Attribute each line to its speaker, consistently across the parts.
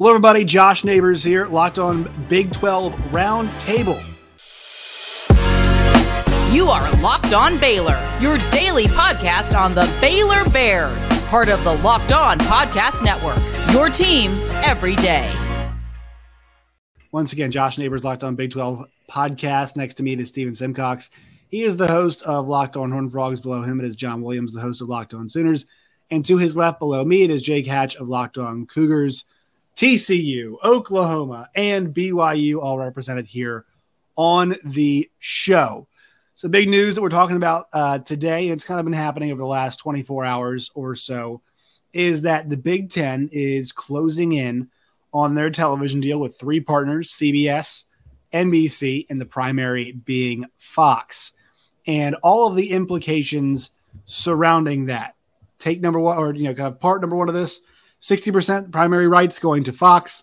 Speaker 1: Hello, everybody. Josh Neighbors here, locked on Big 12 Round Table.
Speaker 2: You are Locked On Baylor, your daily podcast on the Baylor Bears, part of the Locked On Podcast Network. Your team every day.
Speaker 1: Once again, Josh Neighbors, Locked On Big 12 podcast. Next to me is Steven Simcox. He is the host of Locked On Horn Frogs. Below him, it is John Williams, the host of Locked On Sooners. And to his left, below me, it is Jake Hatch of Locked On Cougars. TCU, Oklahoma, and BYU all represented here on the show. So, big news that we're talking about uh, today, and it's kind of been happening over the last 24 hours or so, is that the Big Ten is closing in on their television deal with three partners CBS, NBC, and the primary being Fox, and all of the implications surrounding that. Take number one, or, you know, kind of part number one of this 60% primary rights going to Fox.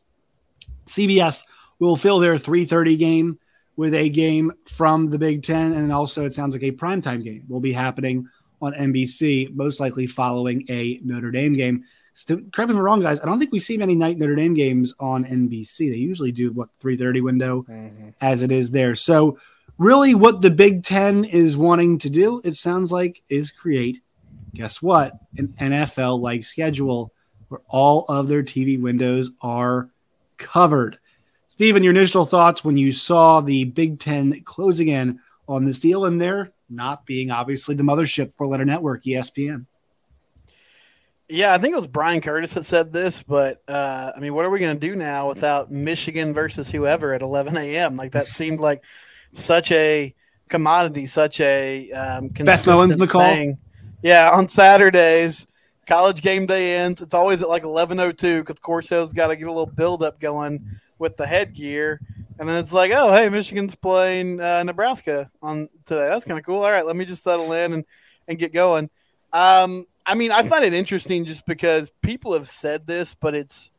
Speaker 1: CBS will fill their 330 game with a game from the Big Ten. And also, it sounds like a primetime game will be happening on NBC, most likely following a Notre Dame game. So, correct me if I'm wrong, guys. I don't think we see many night Notre Dame games on NBC. They usually do what 3:30 window mm-hmm. as it is there. So, really, what the Big Ten is wanting to do, it sounds like, is create. Guess what? An NFL like schedule where all of their TV windows are covered. Stephen, your initial thoughts when you saw the Big Ten closing in on this deal and there not being obviously the mothership for Letter Network, ESPN.
Speaker 3: Yeah, I think it was Bryan Curtis that said this, but uh, I mean, what are we going to do now without Michigan versus whoever at 11 a.m.? Like that seemed like such a commodity, such a um,
Speaker 1: Beth Mowins McCall. Thing.
Speaker 3: Yeah, on Saturdays, college game day ends. It's always at like 11:02 because Corso's got to get a little build up going with the headgear, and then it's like, oh, hey, Michigan's playing uh, Nebraska on today. That's kind of cool. All right, let me just settle in and and get going. Um, I mean, I find it interesting just because people have said this, but it's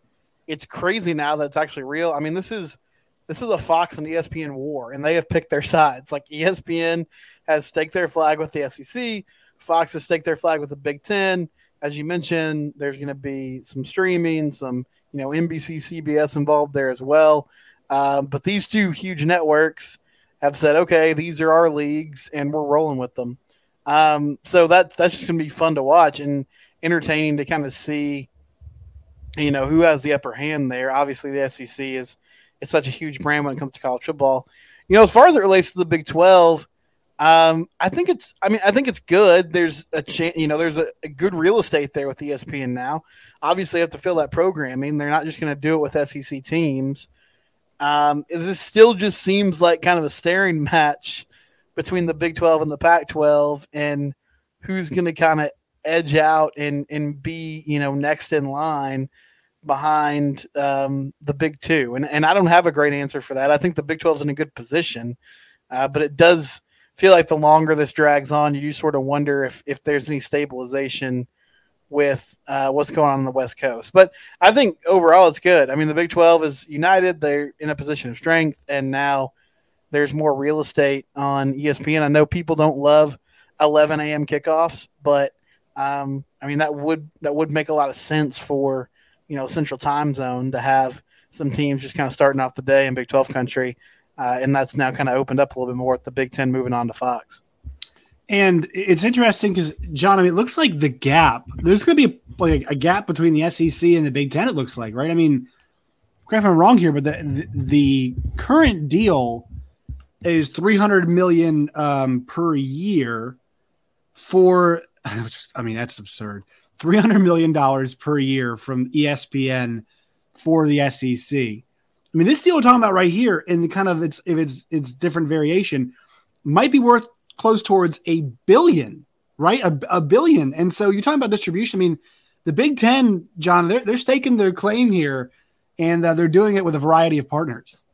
Speaker 3: it's crazy now that it's actually real. I mean, this is this is a Fox and ESPN war, and they have picked their sides. Like ESPN has staked their flag with the SEC, Fox has staked their flag with the Big Ten as you mentioned, there's going to be some streaming, some you know NBC, CBS involved there as well. Um, but these two huge networks have said, okay, these are our leagues, and we're rolling with them. Um, so that's that's just going to be fun to watch and entertaining to kind of see, you know, who has the upper hand there. Obviously, the SEC is it's such a huge brand when it comes to college football. You know, as far as it relates to the Big Twelve um, I think it's. I mean, I think it's good. There's a chance. You know, there's a, a, good real estate there with ESPN now. Obviously, have to fill that programming. They're not just going to do it with SEC teams. Um, this still just seems like kind of a staring match between the Big Twelve and the Pac twelve, and who's going to kind of edge out and and be you know next in line behind um, the Big Two. And and I don't have a great answer for that. I think the Big Twelve is in a good position, uh, but it does feel like the longer this drags on, you sort of wonder if if there's any stabilization with uh, what's going on in the West Coast. But I think overall it's good. I mean, the Big 12 is united; they're in a position of strength, and now there's more real estate on ESPN. I know people don't love 11 a.m. kickoffs, but um, I mean that would that would make a lot of sense for you know Central Time Zone to have some teams just kind of starting off the day in Big 12 country uh, and that's now kind of opened up a little bit more with the Big Ten moving on to Fox.
Speaker 1: And it's interesting because John, I mean, it looks like the gap. There's going to be a, like a gap between the SEC and the Big Ten. It looks like, right? I mean, correct if I'm wrong here, but the the, the current deal is 300 million um, per year for. Just, I mean, that's absurd. 300 million dollars per year from ESPN for the SEC. Mean, this deal we're talking about right here, and kind of its if it's it's different variation, might be worth close towards a billion, right? A, a billion. And so you're talking about distribution. I mean, the Big Ten, John, they're they're staking their claim here, and uh, they're doing it with a variety of partners.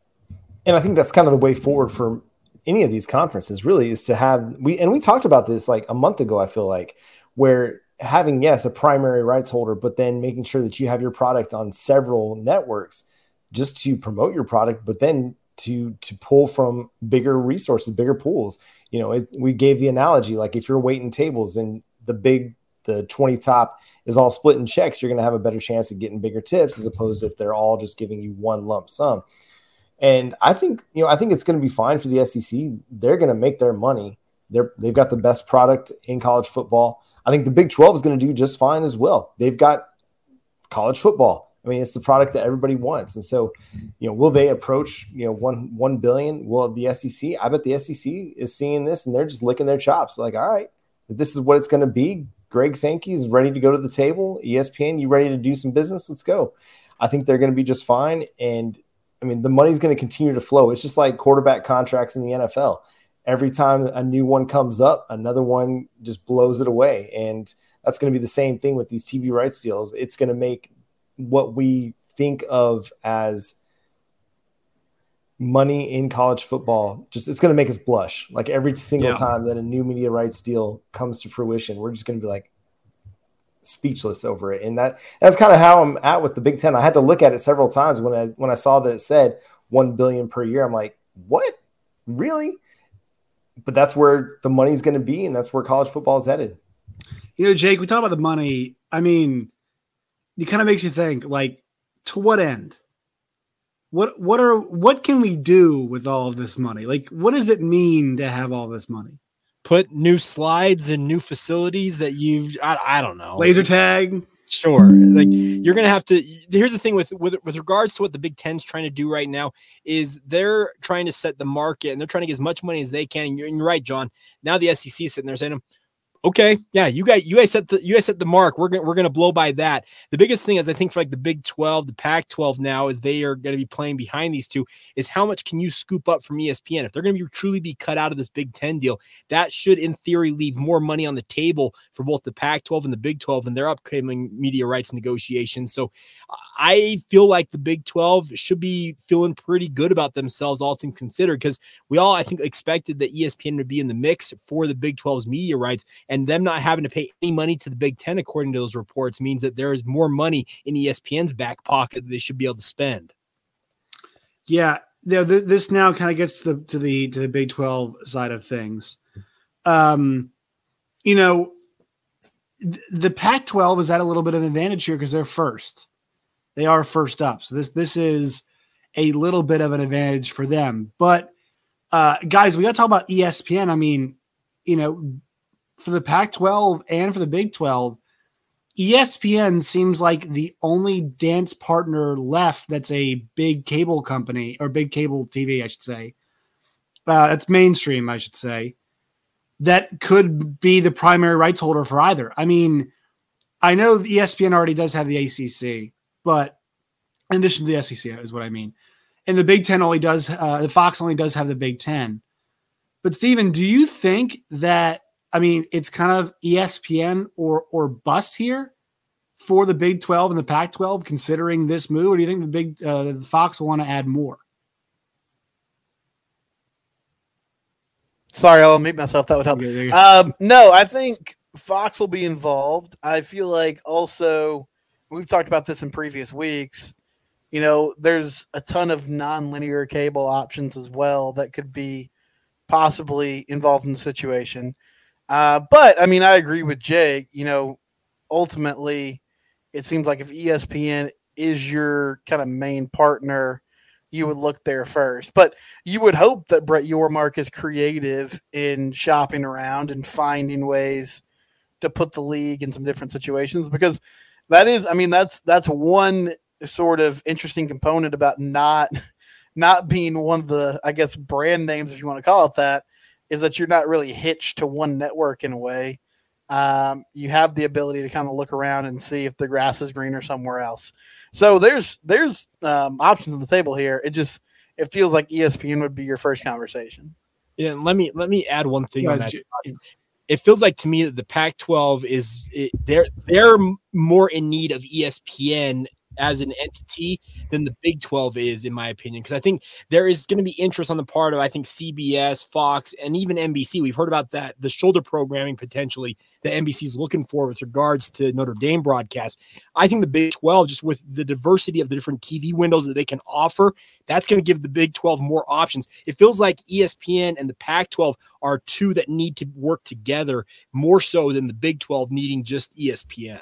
Speaker 4: And I think that's kind of the way forward for any of these conferences. Really, is to have we and we talked about this like a month ago. I feel like where having yes a primary rights holder, but then making sure that you have your product on several networks just to promote your product, but then to to pull from bigger resources, bigger pools. You know, it, we gave the analogy like if you're waiting tables and the big the 20 top is all split in checks, you're going to have a better chance of getting bigger tips as opposed to if they're all just giving you one lump sum. And I think, you know, I think it's going to be fine for the SEC. They're going to make their money. They're they've got the best product in college football. I think the Big 12 is going to do just fine as well. They've got college football. I mean, it's the product that everybody wants. And so, you know, will they approach, you know, one one billion? Will the SEC? I bet the SEC is seeing this and they're just licking their chops. Like, all right, this is what it's going to be. Greg Sankey is ready to go to the table. ESPN, you ready to do some business? Let's go. I think they're going to be just fine. And I mean, the money's going to continue to flow. It's just like quarterback contracts in the NFL. Every time a new one comes up, another one just blows it away. And that's going to be the same thing with these TV rights deals. It's going to make what we think of as money in college football just it's going to make us blush. Like every single yeah. time that a new media rights deal comes to fruition we're just going to be like speechless over it. And that that's kind of how i'm at with the big 10 i had to look at it several times when i when i saw that it said 1 billion per year. I'm like what? Really? But that's where the money's going to be and that's where college football is headed.
Speaker 1: You know jake we talk about the money. I mean it kind of makes you think like to what end? What what are what can we do with all of this money? Like what does it mean to have all this money?
Speaker 5: Put new slides and new facilities that you've I, I don't know.
Speaker 1: Laser tag.
Speaker 5: Sure. Like you're gonna have to here's the thing with with with regards to what the big ten's trying to do right now is they're trying to set the market and they're trying to get as much money as they can. And you're, and you're right john. Now the sec sitting there saying okay, yeah, you guys, you guys set the you guys set the mark. We're gonna we're gonna blow by that. The biggest thing is I think for like the Big 12, the Pac 12 now, is they are gonna be playing behind these two, is how much can you scoop up from ESPN? If they're gonna be truly be cut out of this Big 10 deal, that should in theory leave more money on the table for both the Pac 12 and the Big 12 and their upcoming media rights negotiations. So I feel like the Big 12 should be feeling pretty good about themselves, all things considered, because we all I think expected that ESPN would be in the mix for the Big 12's media rights them not having to pay any money to the Big Ten, according to those reports, means that there is more money in ESPN's back pocket that they should be able to spend.
Speaker 1: Yeah, you th- this now kind of gets to the to the to the Big Twelve side of things. Um, you know, th- the Pac-12 is at a little bit of an advantage here because they're first. They are first up, so this this is a little bit of an advantage for them. But uh, guys, we got to talk about ESPN. I mean, you know, for the Pac 12 and for the Big 12, ESPN seems like the only dance partner left that's a big cable company or big cable TV, I should say. Uh, it's mainstream, I should say, that could be the primary rights holder for either. I mean, I know ESPN already does have the ACC, but in addition to the SEC, is what I mean. And the Big Ten only does, uh, the Fox only does have the Big Ten. But Stephen, do you think that I mean, it's kind of ESPN or or bust here for the Big 12 and the Pac 12 considering this move, or do you think the Big uh, the Fox will want to add more?
Speaker 3: Sorry, I'll mute myself. That would help. Okay, um, no, I think Fox will be involved. I feel like also we've talked about this in previous weeks. You know, there's a ton of non-linear cable options as well that could be possibly involved in the situation. Uh, but I mean, I agree with Jake. You know, ultimately, it seems like if ESPN is your kind of main partner, you would look there first. But you would hope that Brett Yormark is creative in shopping around and finding ways to put the league in some different situations because that is, I mean, that's that's one sort of interesting component about not not being one of the, I guess, brand names, if you want to call it that, is that you're not really hitched to one network in a way. Um, you have the ability to kind of look around and see if the grass is greener somewhere else. So there's there's um, options on the table here. It just it feels like ESPN would be your first conversation.
Speaker 5: Yeah, let me let me add one thing on that. It feels like to me that the Pac-12 is it, they're they're more in need of ESPN as an entity than the Big 12 is, in my opinion. Because I think there is going to be interest on the part of, I think, CBS, Fox, and even NBC. We've heard about that, the shoulder programming potentially that NBC is looking for with regards to Notre Dame broadcast. I think the Big 12, just with the diversity of the different TV windows that they can offer, that's going to give the Big 12 more options. It feels like ESPN and the Pac 12 are two that need to work together more so than the Big 12 needing just ESPN.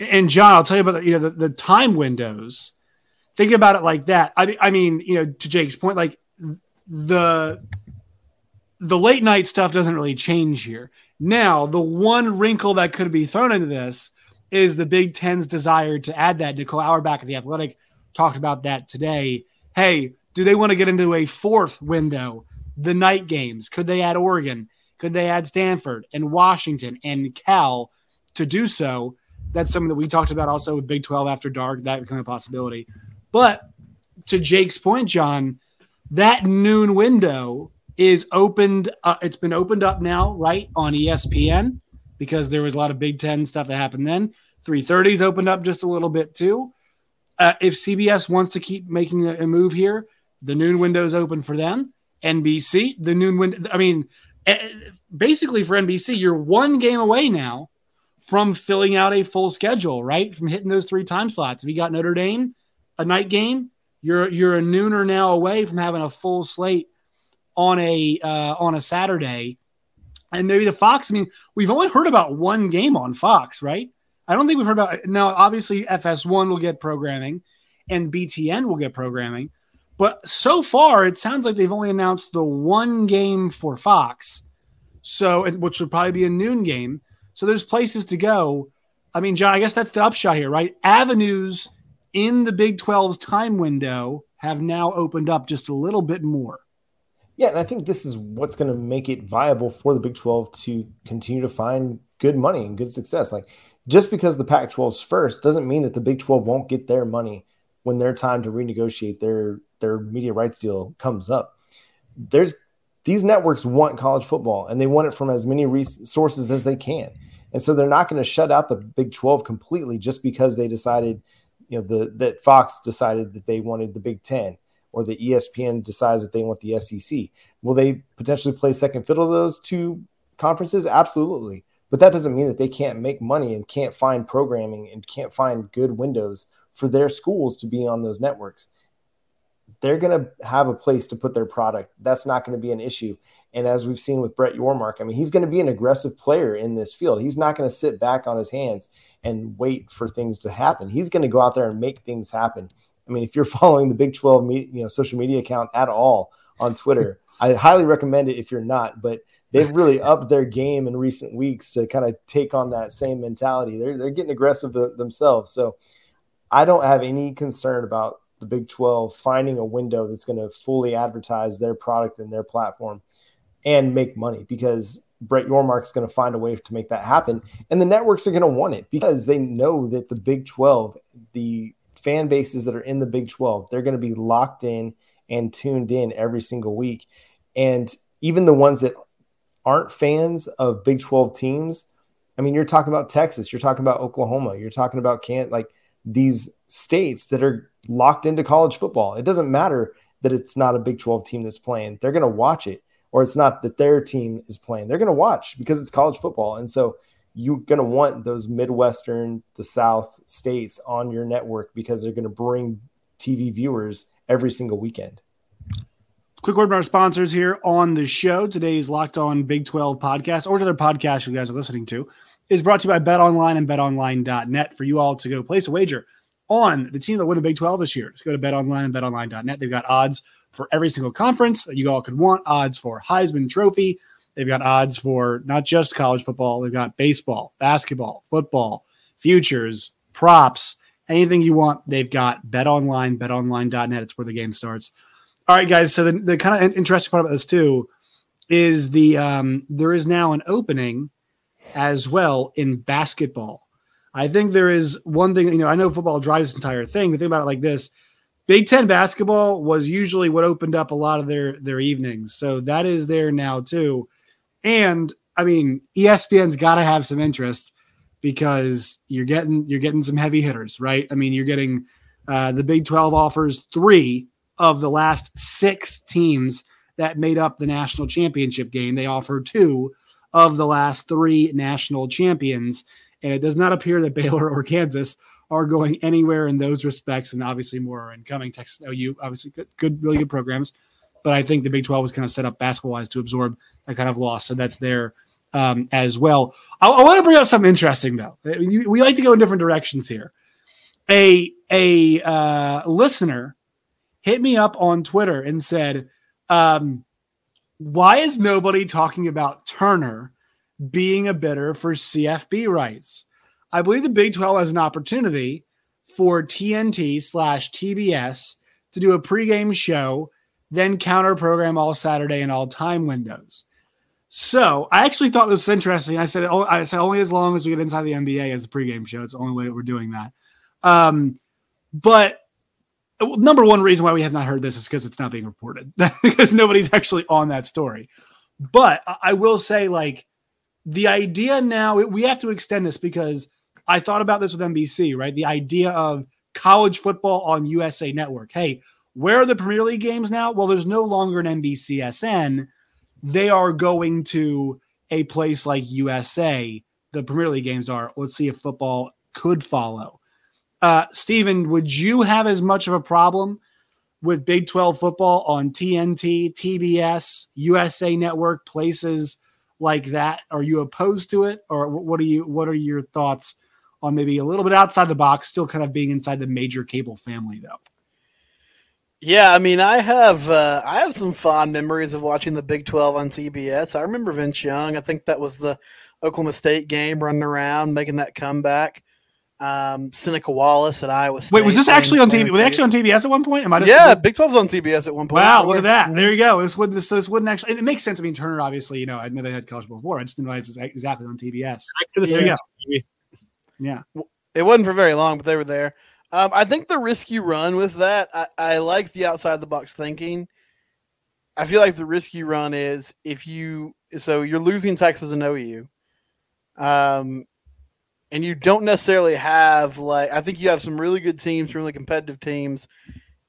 Speaker 1: And John, I'll tell you about the, you know the, the time windows. Think about it like that. I, I mean, you know, to Jake's point, like the the late night stuff doesn't really change here. Now, the one wrinkle that could be thrown into this is the Big Ten's desire to add that. Nicole Auerbach of the Athletic talked about that today. Hey, do they want to get into a fourth window, the night games? Could they add Oregon? Could they add Stanford and Washington and Cal to do so? That's something that we talked about also with Big 12 after dark, that becoming a possibility. But to Jake's point, John, that noon window is opened. Uh, it's been opened up now, right, on ESPN because there was a lot of Big Ten stuff that happened then. 330's opened up just a little bit too. Uh, if CBS wants to keep making a, a move here, the noon window is open for them. NBC, the noon window. I mean, eh, basically for NBC, you're one game away now from filling out a full schedule, right? From hitting those three time slots. If you got Notre Dame, a night game, you're you're a nooner now away from having a full slate on a uh, on a Saturday. And maybe the Fox. I mean, we've only heard about one game on Fox, right? I don't think we've heard about now. Obviously, FS1 will get programming, and BTN will get programming. But so far, it sounds like they've only announced the one game for Fox, so which would probably be a noon game. So there's places to go. I mean, John, I guess that's the upshot here, right? Avenues in the Big 12's time window have now opened up just a little bit more.
Speaker 4: Yeah, and I think this is what's going to make it viable for the Big 12 to continue to find good money and good success. Like just because the Pac 12's first doesn't mean that the Big 12 won't get their money when their time to renegotiate their their media rights deal comes up. There's these networks want college football and they want it from as many resources as they can. And so they're not going to shut out the Big 12 completely just because they decided, you know, the that Fox decided that they wanted the Big 10 or the ESPN decides that they want the SEC. Will they potentially play second fiddle to those two conferences? Absolutely. But that doesn't mean that they can't make money and can't find programming and can't find good windows for their schools to be on those networks. They're going to have a place to put their product. That's not going to be an issue. And as we've seen with Brett Yormark, I mean, he's going to be an aggressive player in this field. He's not going to sit back on his hands and wait for things to happen. He's going to go out there and make things happen. I mean, if you're following the Big 12 media, you know, social media account at all on Twitter, I highly recommend it if you're not, but they've really upped their game in recent weeks to kind of take on that same mentality. They're, they're getting aggressive themselves. So I don't have any concern about the Big 12 finding a window that's going to fully advertise their product and their platform and make money because Brett Yormark is going to find a way to make that happen. And the networks are going to want it because they know that the Big 12, the fan bases that are in the Big 12, they're going to be locked in and tuned in every single week. And even the ones that aren't fans of Big 12 teams, I mean, you're talking about Texas, you're talking about Oklahoma, you're talking about can like these states that are locked into college football. It doesn't matter that it's not a Big 12 team that's playing. They're going to watch it or it's not that their team is playing. They're going to watch because it's college football. And so you're going to want those Midwestern, the South states on your network because they're going to bring TV viewers every single weekend.
Speaker 1: Quick word from our sponsors here on the show. Today's Locked On Big 12 podcast, or other podcast you guys are listening to, is brought to you by Bet Online and BetOnline.net for you all to go place a wager on the team that won the Big 12 this year. Just go to BetOnline BetOnline.net. They've got odds for every single conference that you all could want. Odds for Heisman Trophy. They've got odds for not just college football. They've got baseball, basketball, football, futures, props, anything you want. They've got Bet Online, BetOnline.net. It's where the game starts. All right, guys. So the, the kind of interesting part about this too is the um, there is now an opening as well in basketball. I think there is one thing. You know, I know football drives entire thing, but think about it like this: Big Ten basketball was usually what opened up a lot of their their evenings. So that is there now too. And I mean, ESPN's got to have some interest because you're getting you're getting some heavy hitters, right? I mean, you're getting uh, the Big 12 offers three of the last six teams that made up the national championship game. They offer two of the last three national champions, and it does not appear that Baylor or Kansas are going anywhere in those respects. And obviously, more are incoming. Texas OU, obviously, good, good, really good programs. But I think the Big 12 was kind of set up basketball wise to absorb that kind of loss. So that's there um, as well. I, I want to bring up something interesting, though. We like to go in different directions here. A a uh, listener hit me up on Twitter and said, um, "Why is nobody talking about Turner being a bidder for CFB rights?" I believe the Big 12 has an opportunity for TNT slash TBS to do a pregame show, then counter program all Saturday and all time windows. So I actually thought this was interesting. I said, oh, I said only as long as we get inside the NBA as the pregame show. It's the only way that we're doing that. Um, but number one reason why we have not heard this is because it's not being reported because nobody's actually on that story. But I will say, like, the idea now we have to extend this because I thought about this with NBC, right? The idea of college football on USA Network. Hey, where are the Premier League games now? Well, there's no longer an NBCSN. They are going to a place like USA. The Premier League games are. Let's see if football could follow. Uh, Stephen, would you have as much of a problem with Big 12 football on TNT, TBS, USA Network, places like that? Are you opposed to it, or what are you? What are your thoughts on maybe a little bit outside the box, still kind of being inside the major cable family though.
Speaker 3: Yeah, I mean, I have uh, I have some fond memories of watching the Big Twelve on CBS. I remember Vince Young. I think that was the Oklahoma State game, running around making that comeback. Um, Seneca Wallace at Iowa State.
Speaker 1: Wait, was this actually on TV? Was it actually on TBS at one point? Am I
Speaker 3: just yeah, Big 12's on TBS at one point.
Speaker 1: Wow, look at that. There you go. This wouldn't this, this wouldn't actually. It makes sense. I mean, Turner obviously, you know, I know they had college before. I just didn't realize it was exactly on TBS. There you go. Yeah.
Speaker 3: It wasn't for very long, but they were there. Um, I think the risk you run with that, I, I like the outside the box thinking. I feel like the risk you run is if you so you're losing Texas and OU, um, and you don't necessarily have like I think you have some really good teams, really competitive teams.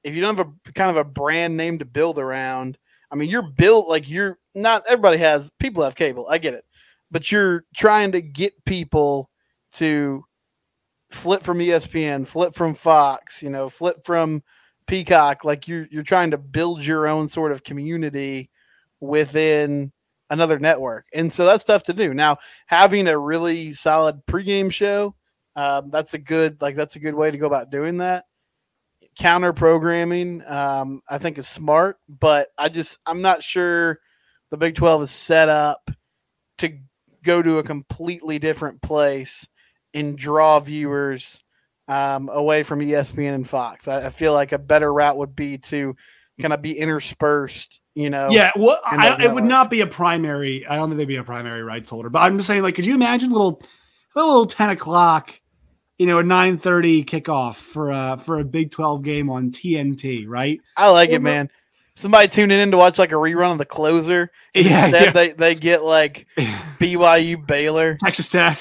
Speaker 3: If you don't have a kind of a brand name to build around, I mean, you're built like you're not everybody has people have cable. I get it, but you're trying to get people to flip from ESPN, flip from Fox, you know, flip from Peacock. Like you're you're trying to build your own sort of community within another network, and so that's tough to do. Now, having a really solid pregame show, um, that's a good like that's a good way to go about doing that. Counter programming, um, I think is smart, but I just I'm not sure the Big Twelve is set up to go to a completely different place and draw viewers um, away from ESPN and Fox. I, I, feel like a better route would be to kind of be interspersed. You know,
Speaker 1: yeah. Well, I, it would not be a primary. I don't think they'd be a primary rights holder. But I'm just saying, like, could you imagine a little, a little ten o'clock, you know, a nine thirty kickoff for a for a Big Twelve game on TNT, right?
Speaker 3: I like well, it, man. Somebody tuning in to watch like a rerun of the closer. Yeah, instead yeah. they they get like BYU Baylor,
Speaker 1: Texas Tech.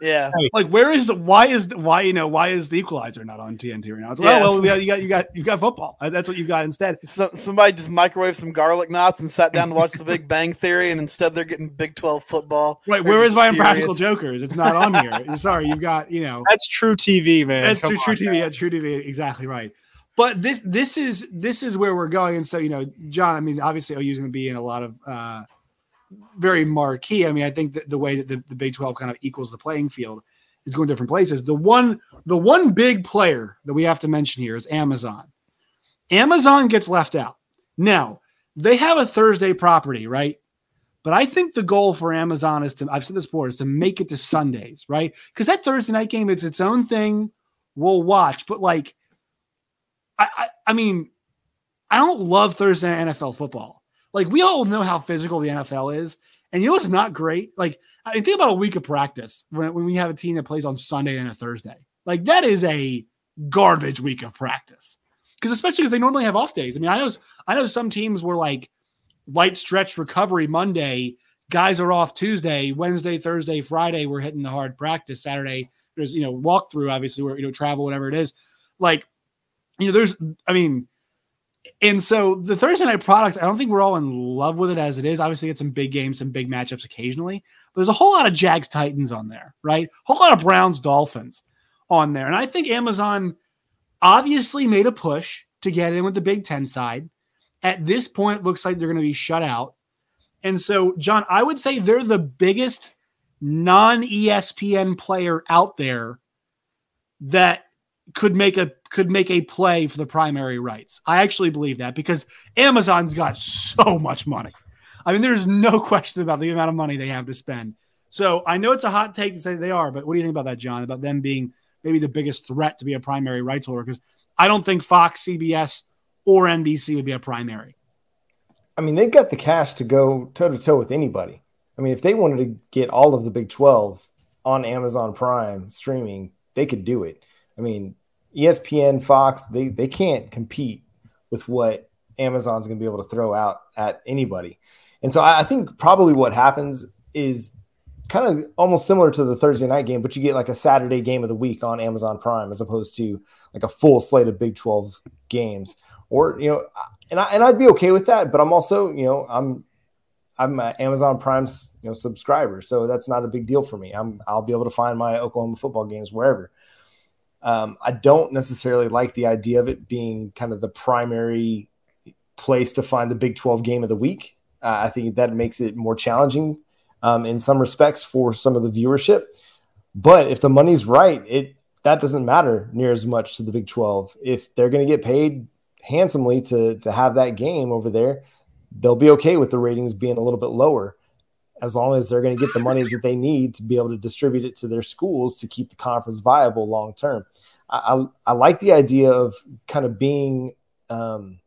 Speaker 3: Yeah.
Speaker 1: Like where is why is why you know why is the equalizer not on TNT right now? It's, well, well, you got you got you got football. That's what you got instead.
Speaker 3: So, somebody just microwaved some garlic knots and sat down to watch the Big Bang Theory, and instead they're getting Big Twelve football.
Speaker 1: Right. Where is my Impractical Jokers? It's not on here. Sorry, you've got you know.
Speaker 5: That's true TV, man.
Speaker 1: That's true, TV. true TV. Yeah, truTV. Exactly right. But this this is this is where we're going, and so you know, John. I mean, obviously, OU's going to be in a lot of. uh very marquee. I mean, I think that the way that the, the Big 12 kind of equals the playing field is going different places. The one the one big player that we have to mention here is Amazon. Amazon gets left out. Now, they have a Thursday property, right? But I think the goal for Amazon is to I've said this before is to make it to Sundays, right? Because that Thursday night game, it's its own thing. We'll watch, but like I, I, I mean, I don't love Thursday NFL football. Like we all know how physical the NFL is. And you know what's not great? Like, I mean, think about a week of practice when, when we have a team that plays on Sunday and a Thursday. Like, that is a garbage week of practice. Because especially because they normally have off days. I mean, I know I know some teams were like light stretch recovery Monday, guys are off Tuesday, Wednesday, Thursday, Friday. We're hitting the hard practice. Saturday, there's you know walkthrough, obviously, where you know travel, whatever it is. Like, you know, there's, I mean, and so the Thursday night product, I don't think we're all in love with it as it is. Obviously, it's some big games, some big matchups occasionally, but there's a whole lot of Jags Titans on there, right? A whole lot of Browns Dolphins on there. And I think Amazon obviously made a push to get in with the Big Ten side. At this point, looks like they're going to be shut out. And so, John, I would say they're the biggest non ESPN player out there that could make a could make a play for the primary rights. I actually believe that because Amazon's got so much money. I mean, there's no question about the amount of money they have to spend. So I know it's a hot take to say they are, but what do you think about that, John? About them being maybe the biggest threat to be a primary rights holder? Because I don't think Fox, CBS, or NBC would be a primary.
Speaker 4: I mean, they've got the cash to go toe to toe with anybody. I mean, if they wanted to get all of the Big 12 on Amazon Prime streaming, they could do it. I mean, ESPN, Fox, they they can't compete with what Amazon's going to be able to throw out at anybody. And so I, I think probably what happens is kind of almost similar to the Thursday night game, but you get like a Saturday game of the week on Amazon Prime as opposed to like a full slate of Big 12 games. Or, you know, and I and I'd be okay with that, but I'm also, you know, I'm I'm an Amazon Prime's, you know, subscriber, so that's not a big deal for me. I'm I'll be able to find my Oklahoma football games wherever. Um, I don't necessarily like the idea of it being kind of the primary place to find the Big 12 game of the week. Uh, I think that makes it more challenging um, in some respects for some of the viewership. But if the money's right, it that doesn't matter near as much to the Big 12. If they're going to get paid handsomely to to have that game over there, they'll be okay with the ratings being a little bit lower as long as they're going to get the money that they need to be able to distribute it to their schools to keep the conference viable long term. I, I, I, like the idea of kind of being, um,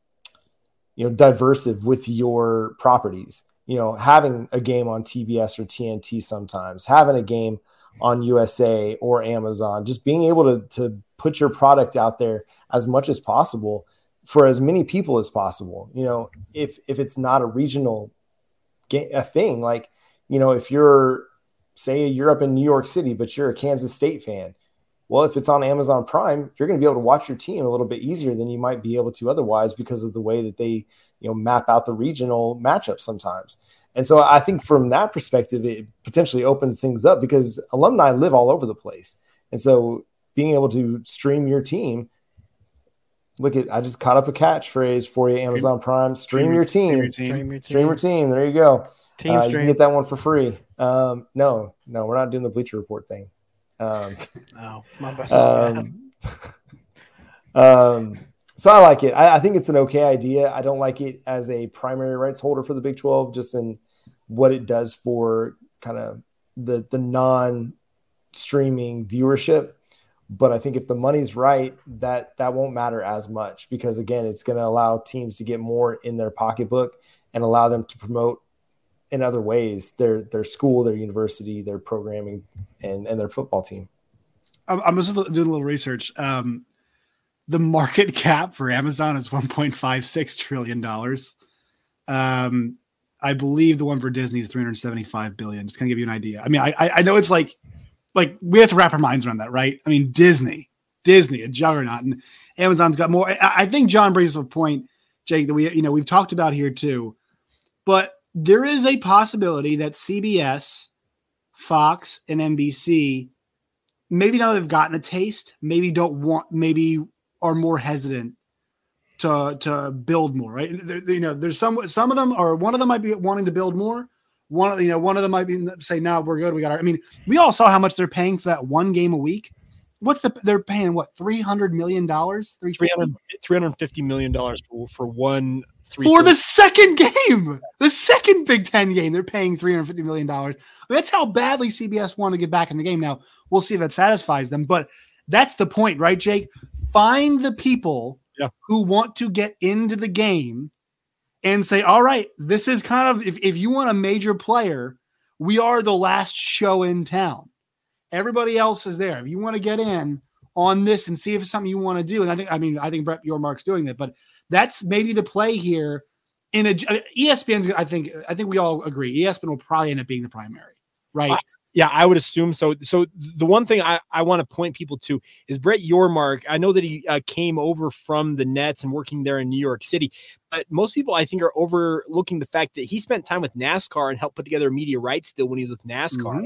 Speaker 4: you know, diversive with your properties. You know, having a game on TBS or TNT sometimes, having a game on USA or Amazon, just being able to to put your product out there as much as possible for as many people as possible. You know, if if it's not a regional game, a thing, like you know, if you're say you're up in New York City, but you're a Kansas State fan, well, if it's on Amazon Prime, you're going to be able to watch your team a little bit easier than you might be able to otherwise because of the way that they, you know, map out the regional matchups sometimes. And so I think from that perspective, it potentially opens things up because alumni live all over the place. And so being able to stream your team, look at I just caught up a catchphrase for you, Amazon Prime. Stream, stream your team. Stream your team. Stream your team. Stream your team. There you go. Team uh, you can get that one for free. Um, no, no, we're not doing the Bleacher Report thing. Um,
Speaker 3: oh, my bad.
Speaker 4: Um, um, so I like it. I, I, think it's an okay idea. I don't like it as a primary rights holder for the Big 12, just in what it does for kind of the the non streaming viewership. But I think if the money's right, that that won't matter as much because again, it's going to allow teams to get more in their pocketbook and allow them to promote in other ways their their school, their university, their programming, and and their football team.
Speaker 1: I'm, just doing a little research. Um, the market cap for Amazon is 1.56 trillion dollars. Um, I believe the one for Disney is 375 billion. Just kind of give you an idea. I mean, I I know it's like like we have to wrap our minds around that, right? I mean, Disney, Disney, a juggernaut, and Amazon's got more. I, I think John brings up a point, Jake, that we you know we've talked about here too, but there is a possibility that CBS, Fox, and NBC maybe now they've gotten a taste, maybe don't want, maybe are more hesitant to to build more. Right? you know, there's some some of them or one of them might be wanting to build more. One of you know one of them might be say, "No, we're good. We got our." I mean, we all saw how much they're paying for that one game a week what's the they're paying what 300 million dollars?
Speaker 5: 350 million dollars for, for one
Speaker 1: three for the second game! The second big 10 game they're paying 350 million dollars. That's how badly cbs want to get back in the game. Now we'll see if that satisfies them but that's the point right jake? Find the people
Speaker 5: yeah.
Speaker 1: who want to get into the game and say all right this is kind of if, if you want a major player we are the last show in town Everybody else is there. If you want to get in on this and see if it's something you want to do, and I think, I mean, I think Brett Yormark's doing that, but that's maybe the play here in a ESPN's, I think, I think we all agree ESPN will probably end up being the primary, right?
Speaker 5: I, yeah, I would assume so. So the one thing I, I want to point people to is Brett Yormark. I know that he uh, came over from the Nets and working there in New York City, but most people I think are overlooking the fact that he spent time with NASCAR and helped put together a media rights deal when he was with NASCAR. Mm-hmm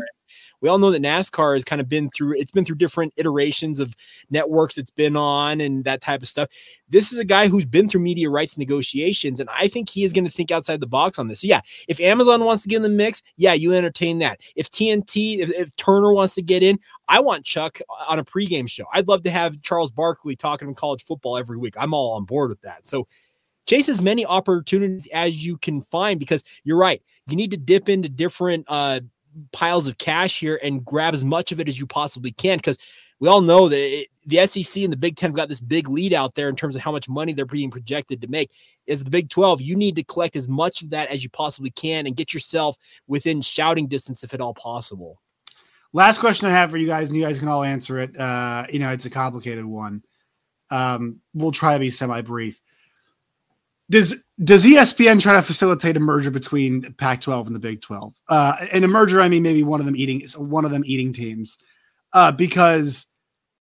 Speaker 5: we all know that NASCAR has kind of been through it's been through different iterations of networks it's been on and that type of stuff. This is a guy who's been through media rights negotiations, and I think he is going to think outside the box on this. So yeah, if Amazon wants to get in the mix, yeah, you entertain that. If TNT, if, if Turner wants to get in, I want Chuck on a pregame show. I'd love to have Charles Barkley talking in college football every week. I'm all on board with that. So chase as many opportunities as you can find because you're right. You need to dip into different uh, piles of cash here and grab as much of it as you possibly can because we all know that it, the SEC and the Big Ten have got this big lead out there in terms of how much money they're being projected to make. Is the Big 12, you need to collect as much of that as you possibly can and get yourself within shouting distance if at all possible.
Speaker 1: Last question I have for you guys, and you guys can all answer it. Uh, you know, it's a complicated one. Um, we'll try to be semi brief. Does does ESPN try to facilitate a merger between Pac-12 and the Big 12? Uh, and a merger, I mean maybe one of them eating one of them eating teams, uh, because